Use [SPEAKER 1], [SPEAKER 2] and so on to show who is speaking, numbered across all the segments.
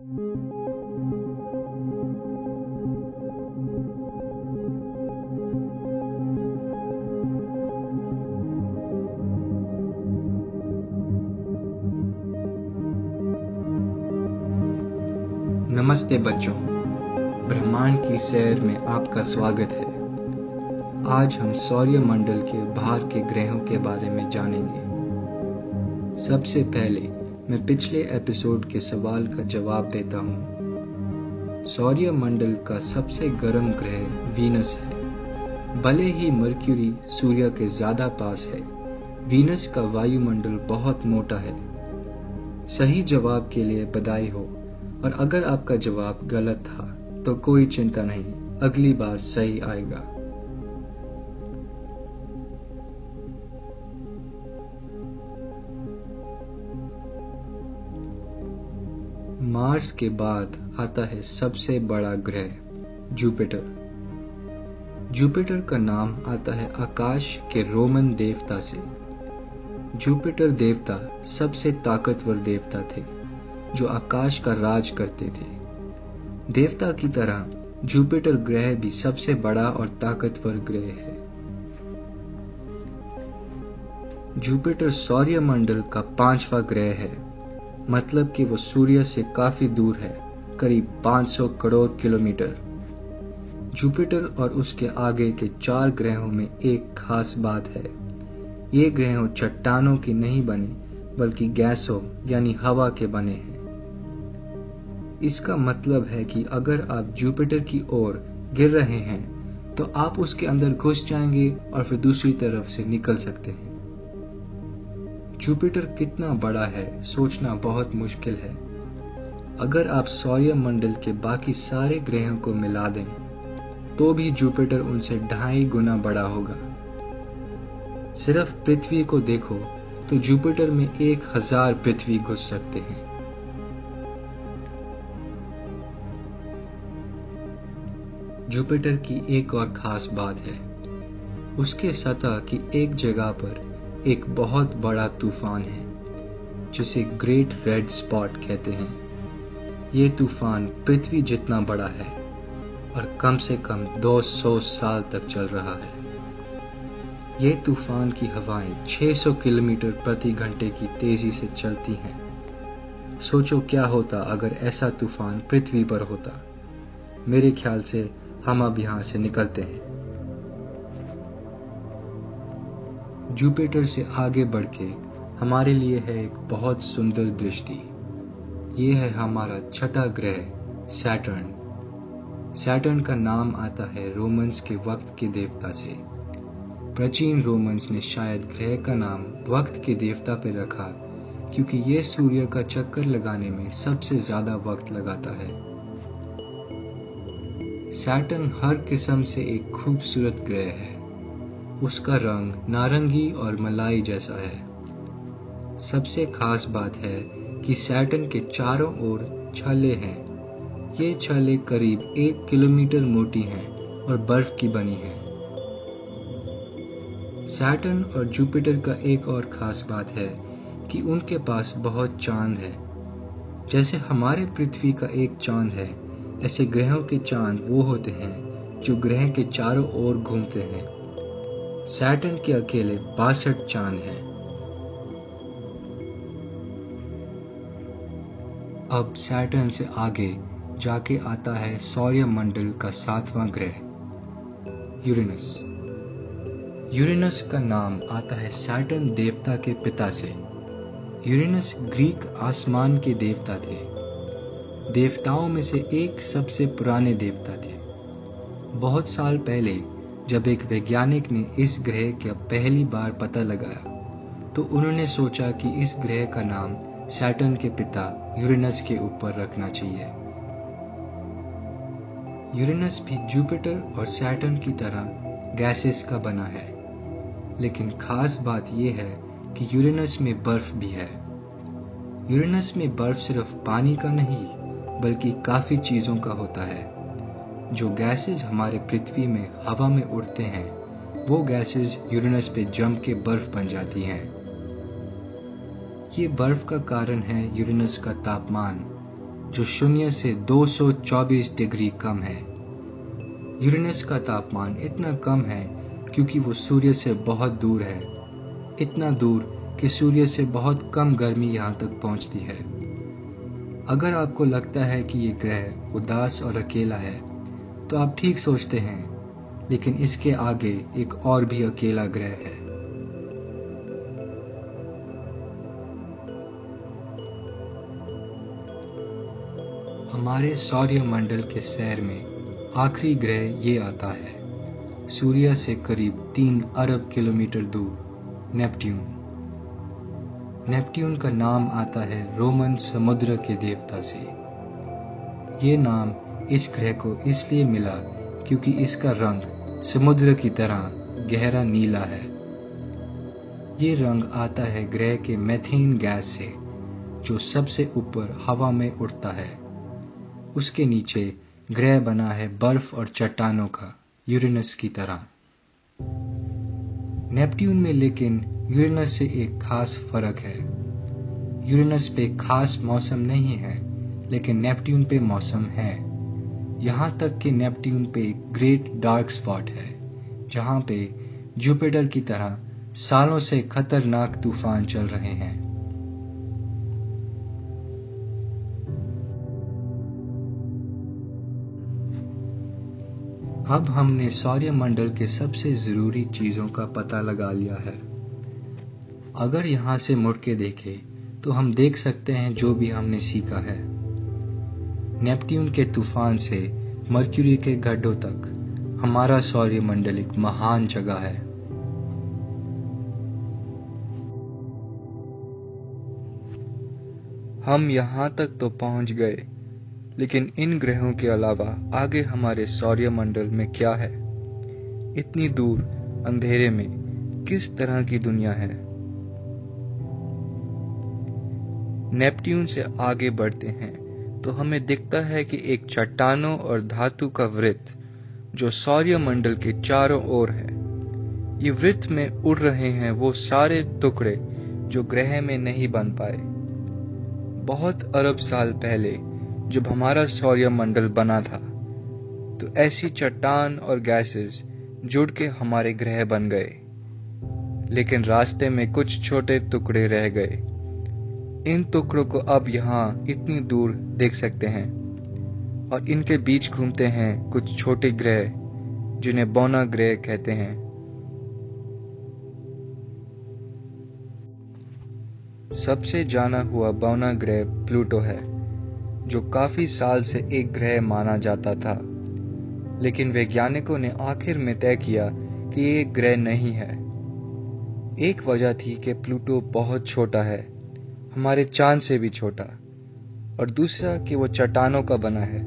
[SPEAKER 1] नमस्ते बच्चों। ब्रह्मांड की सैर में आपका स्वागत है। आज हम सौर्य मंडल के बाहर के ग्रहों के बारे में जानेंगे। सबसे पहले मैं पिछले एपिसोड के सवाल का जवाब देता हूँ। सौर्य मंडल का सबसे गर्म ग्रह वीनस है। भले ही मर्क्यूरी सूर्य के ज़्यादा पास है, वीनस का वायुमंडल बहुत मोटा है। सही जवाब के लिए बधाई हो, और अगर आपका जवाब गलत था तो कोई चिंता नहीं, अगली बार सही आएगा। मार्स के बाद आता है सबसे बड़ा ग्रह, जुपिटर। जुपिटर का नाम आता है आकाश के रोमन देवता से। जुपिटर देवता सबसे ताकतवर देवता थे, जो आकाश का राज करते थे। देवता की तरह जुपिटर ग्रह भी सबसे बड़ा और ताकतवर ग्रह है। जुपिटर सौर्यमंडल का पांचवा ग्रह है। मतलब कि वो सूर्य से काफ़ी दूर है, करीब 500 करोड़ किलोमीटर। जुपिटर और उसके आगे के चार ग्रहों में एक खास बात है। ये ग्रह चट्टानों की नहीं बने, बल्कि गैसों, यानी हवा के बने हैं। इसका मतलब है कि अगर आप जुपिटर की ओर गिर रहे हैं तो आप उसके अंदर घुस जाएँगे और फिर दूसरी तरफ़ से निकल सकते हैं। जुपिटर कितना बड़ा है, सोचना बहुत मुश्किल है। अगर आप सौर्य मंडल के बाकी सारे ग्रहों को मिला दें तो भी जुपिटर उनसे ढाई गुना बड़ा होगा। सिर्फ़ पृथ्वी को देखो तो जुपिटर में एक हज़ार पृथ्वी घुस सकते हैं। जुपिटर की एक और खास बात है, उसके सतह की एक जगह पर एक बहुत बड़ा तूफ़ान है, जिसे ग्रेट रेड स्पॉट कहते हैं। ये तूफ़ान पृथ्वी जितना बड़ा है और कम से कम 200 साल तक चल रहा है। ये तूफ़ान की हवाएँ 600 किलोमीटर प्रति घंटे की तेज़ी से चलती हैं। सोचो क्या होता अगर ऐसा तूफ़ान पृथ्वी पर होता। मेरे ख्याल से हम अब यहाँ से निकलते हैं। जुपिटर से आगे बढ़ के हमारे लिए है एक बहुत सुंदर दृष्टि। ये है हमारा छठा ग्रह, सैटर्न। सैटर्न का नाम आता है रोमन्स के वक्त के देवता से। प्राचीन रोमन्स ने शायद ग्रह का नाम वक्त के देवता पर रखा, क्योंकि यह सूर्य का चक्कर लगाने में सबसे ज़्यादा वक्त लगाता है। सैटर्न हर किस्म से एक खूबसूरत ग्रह है। उसका रंग नारंगी और मलाई जैसा है। सबसे खास बात है कि सैटर्न के चारों ओर छाले हैं। ये छाले करीब एक किलोमीटर मोटी हैं और बर्फ़ की बनी हैं। सैटर्न और जुपिटर का एक और खास बात है कि उनके पास बहुत चाँद है। जैसे हमारे पृथ्वी का एक चाँद है, ऐसे ग्रहों के चाँद वो होते हैं जो ग्रह के चारों ओर घूमते हैं। सैटर्न के अकेले बासठ चाँद हैं। अब सैटर्न से आगे जाके आता है सौर्य मंडल का सातवां ग्रह, यूरेनस। यूरेनस का नाम आता है सैटर्न देवता के पिता से। यूरेनस ग्रीक आसमान के देवता थे। देवताओं में से एक सबसे पुराने देवता थे। बहुत साल पहले जब एक वैज्ञानिक ने इस ग्रह का पहली बार पता लगाया तो उन्होंने सोचा कि इस ग्रह का नाम सैटर्न के पिता यूरेनस के ऊपर रखना चाहिए। यूरेनस भी जुपिटर और सैटर्न की तरह गैसेस का बना है। लेकिन खास बात यह है कि यूरेनस में बर्फ़ भी है। यूरेनस में बर्फ़ सिर्फ़ पानी का नहीं, बल्कि काफ़ी चीज़ों का होता है। जो गैसेस हमारे पृथ्वी में हवा में उड़ते हैं, वो गैसेस यूरेनस पे जम के बर्फ़ बन जाती हैं। ये बर्फ़ का कारण है यूरेनस का तापमान, जो शून्य से 224 डिग्री कम है। यूरेनस का तापमान इतना कम है क्योंकि वो सूर्य से बहुत दूर है। इतना दूर कि सूर्य से बहुत कम गर्मी यहाँ तक पहुँचती है। अगर आपको लगता है कि ये ग्रह उदास और अकेला है तो आप ठीक सोचते हैं, लेकिन इसके आगे एक और भी अकेला ग्रह है। हमारे सौर्य मंडल के सैर में आखिरी ग्रह ये आता है, सूर्य से करीब तीन अरब किलोमीटर दूर, नेपट्यून। नेपट्यून का नाम आता है रोमन समुद्र के देवता से। ये नाम इस ग्रह को इसलिए मिला क्योंकि इसका रंग समुद्र की तरह गहरा नीला है। ये रंग आता है ग्रह के मैथेन गैस से, जो सबसे ऊपर हवा में उड़ता है। उसके नीचे ग्रह बना है बर्फ़ और चट्टानों का, यूरेनस की तरह। नेपट्यून में लेकिन यूरेनस से एक खास फ़र्क है। यूरेनस पे खास मौसम नहीं है, लेकिन नेपट्यून पे मौसम है। यहाँ तक कि नेपट्यून पे ग्रेट डार्क स्पॉट है, जहाँ पे जुपिटर की तरह सालों से खतरनाक तूफ़ान चल रहे हैं। अब हमने सौर्य मंडल के सबसे ज़रूरी चीज़ों का पता लगा लिया है। अगर यहाँ से मुड़ के देखें तो हम देख सकते हैं जो भी हमने सीखा है। नेपट्यून के तूफ़ान से मर्क्यूरी के गड्ढों तक हमारा सौर्य मंडल एक महान जगह है। हम यहाँ तक तो पहुँच गए, लेकिन इन ग्रहों के अलावा आगे हमारे सौर्य मंडल में क्या है? इतनी दूर, अंधेरे में किस तरह की दुनिया है? नेपट्यून से आगे बढ़ते हैं। तो हमें दिखता है कि एक चट्टानों और धातु का वृत्त, जो सौर्य मंडल के चारों ओर है। ये वृत्त में उड़ रहे हैं वो सारे टुकड़े, जो ग्रह में नहीं बन पाए। बहुत अरब साल पहले, जब हमारा सौर्य मंडल बना था तो ऐसी चट्टान और गैसेस जुड़ के हमारे ग्रह बन गए। लेकिन रास्ते में कुछ छोटे टुकड़े रह गए। इन टुकड़ों को अब यहाँ इतनी दूर देख सकते हैं और इनके बीच घूमते हैं कुछ छोटे ग्रह, जिन्हें बोना ग्रह कहते हैं। सबसे जाना हुआ बौना ग्रह प्लूटो है, जो काफ़ी साल से एक ग्रह माना जाता था। लेकिन वैज्ञानिकों ने आखिर में तय किया कि ये ग्रह नहीं है। एक वजह थी कि प्लूटो बहुत छोटा है हमारे चाँद से भी छोटा, और दूसरा कि वो चट्टानों का बना है,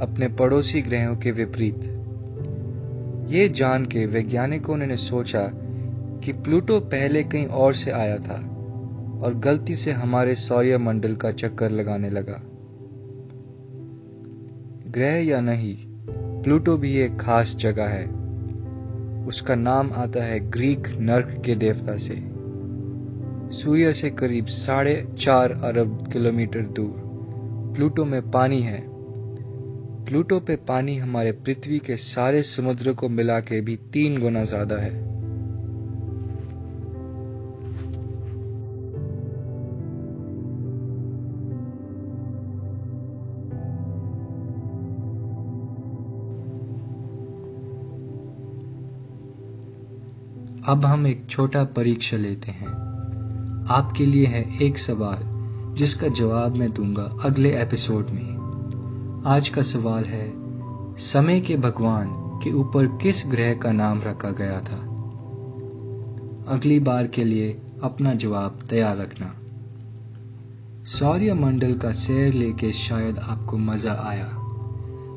[SPEAKER 1] अपने पड़ोसी ग्रहों के विपरीत। ये जान के वैज्ञानिकों ने सोचा कि प्लूटो पहले कहीं और से आया था, और गलती से हमारे सौर्य मंडल का चक्कर लगाने लगा। ग्रह या नहीं, प्लूटो भी एक खास जगह है। उसका नाम आता है ग्रीक नर्क के देवता से। सूर्य से करीब साढ़े चार अरब किलोमीटर दूर। प्लूटो में पानी है। प्लूटो पे पानी हमारे पृथ्वी के सारे समुद्र को मिला के भी तीन गुना ज़्यादा है। अब हम एक छोटा परीक्षा लेते हैं। आपके लिए है एक सवाल, जिसका जवाब मैं दूँगा अगले एपिसोड में। आज का सवाल है, समय के भगवान के ऊपर किस ग्रह का नाम रखा गया था? अगली बार के लिए अपना जवाब तैयार रखना। सौर्य मंडल का सैर लेके शायद आपको मज़ा आया।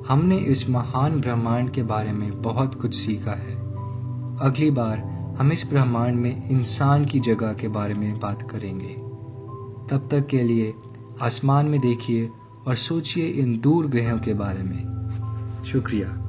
[SPEAKER 1] हमने इस महान ब्रह्मांड के बारे में बहुत कुछ सीखा है। अगली बार हम इस ब्रह्मांड में इंसान की जगह के बारे में बात करेंगे। तब तक के लिए आसमान में देखिए और सोचिए इन दूर ग्रहों के बारे में। शुक्रिया।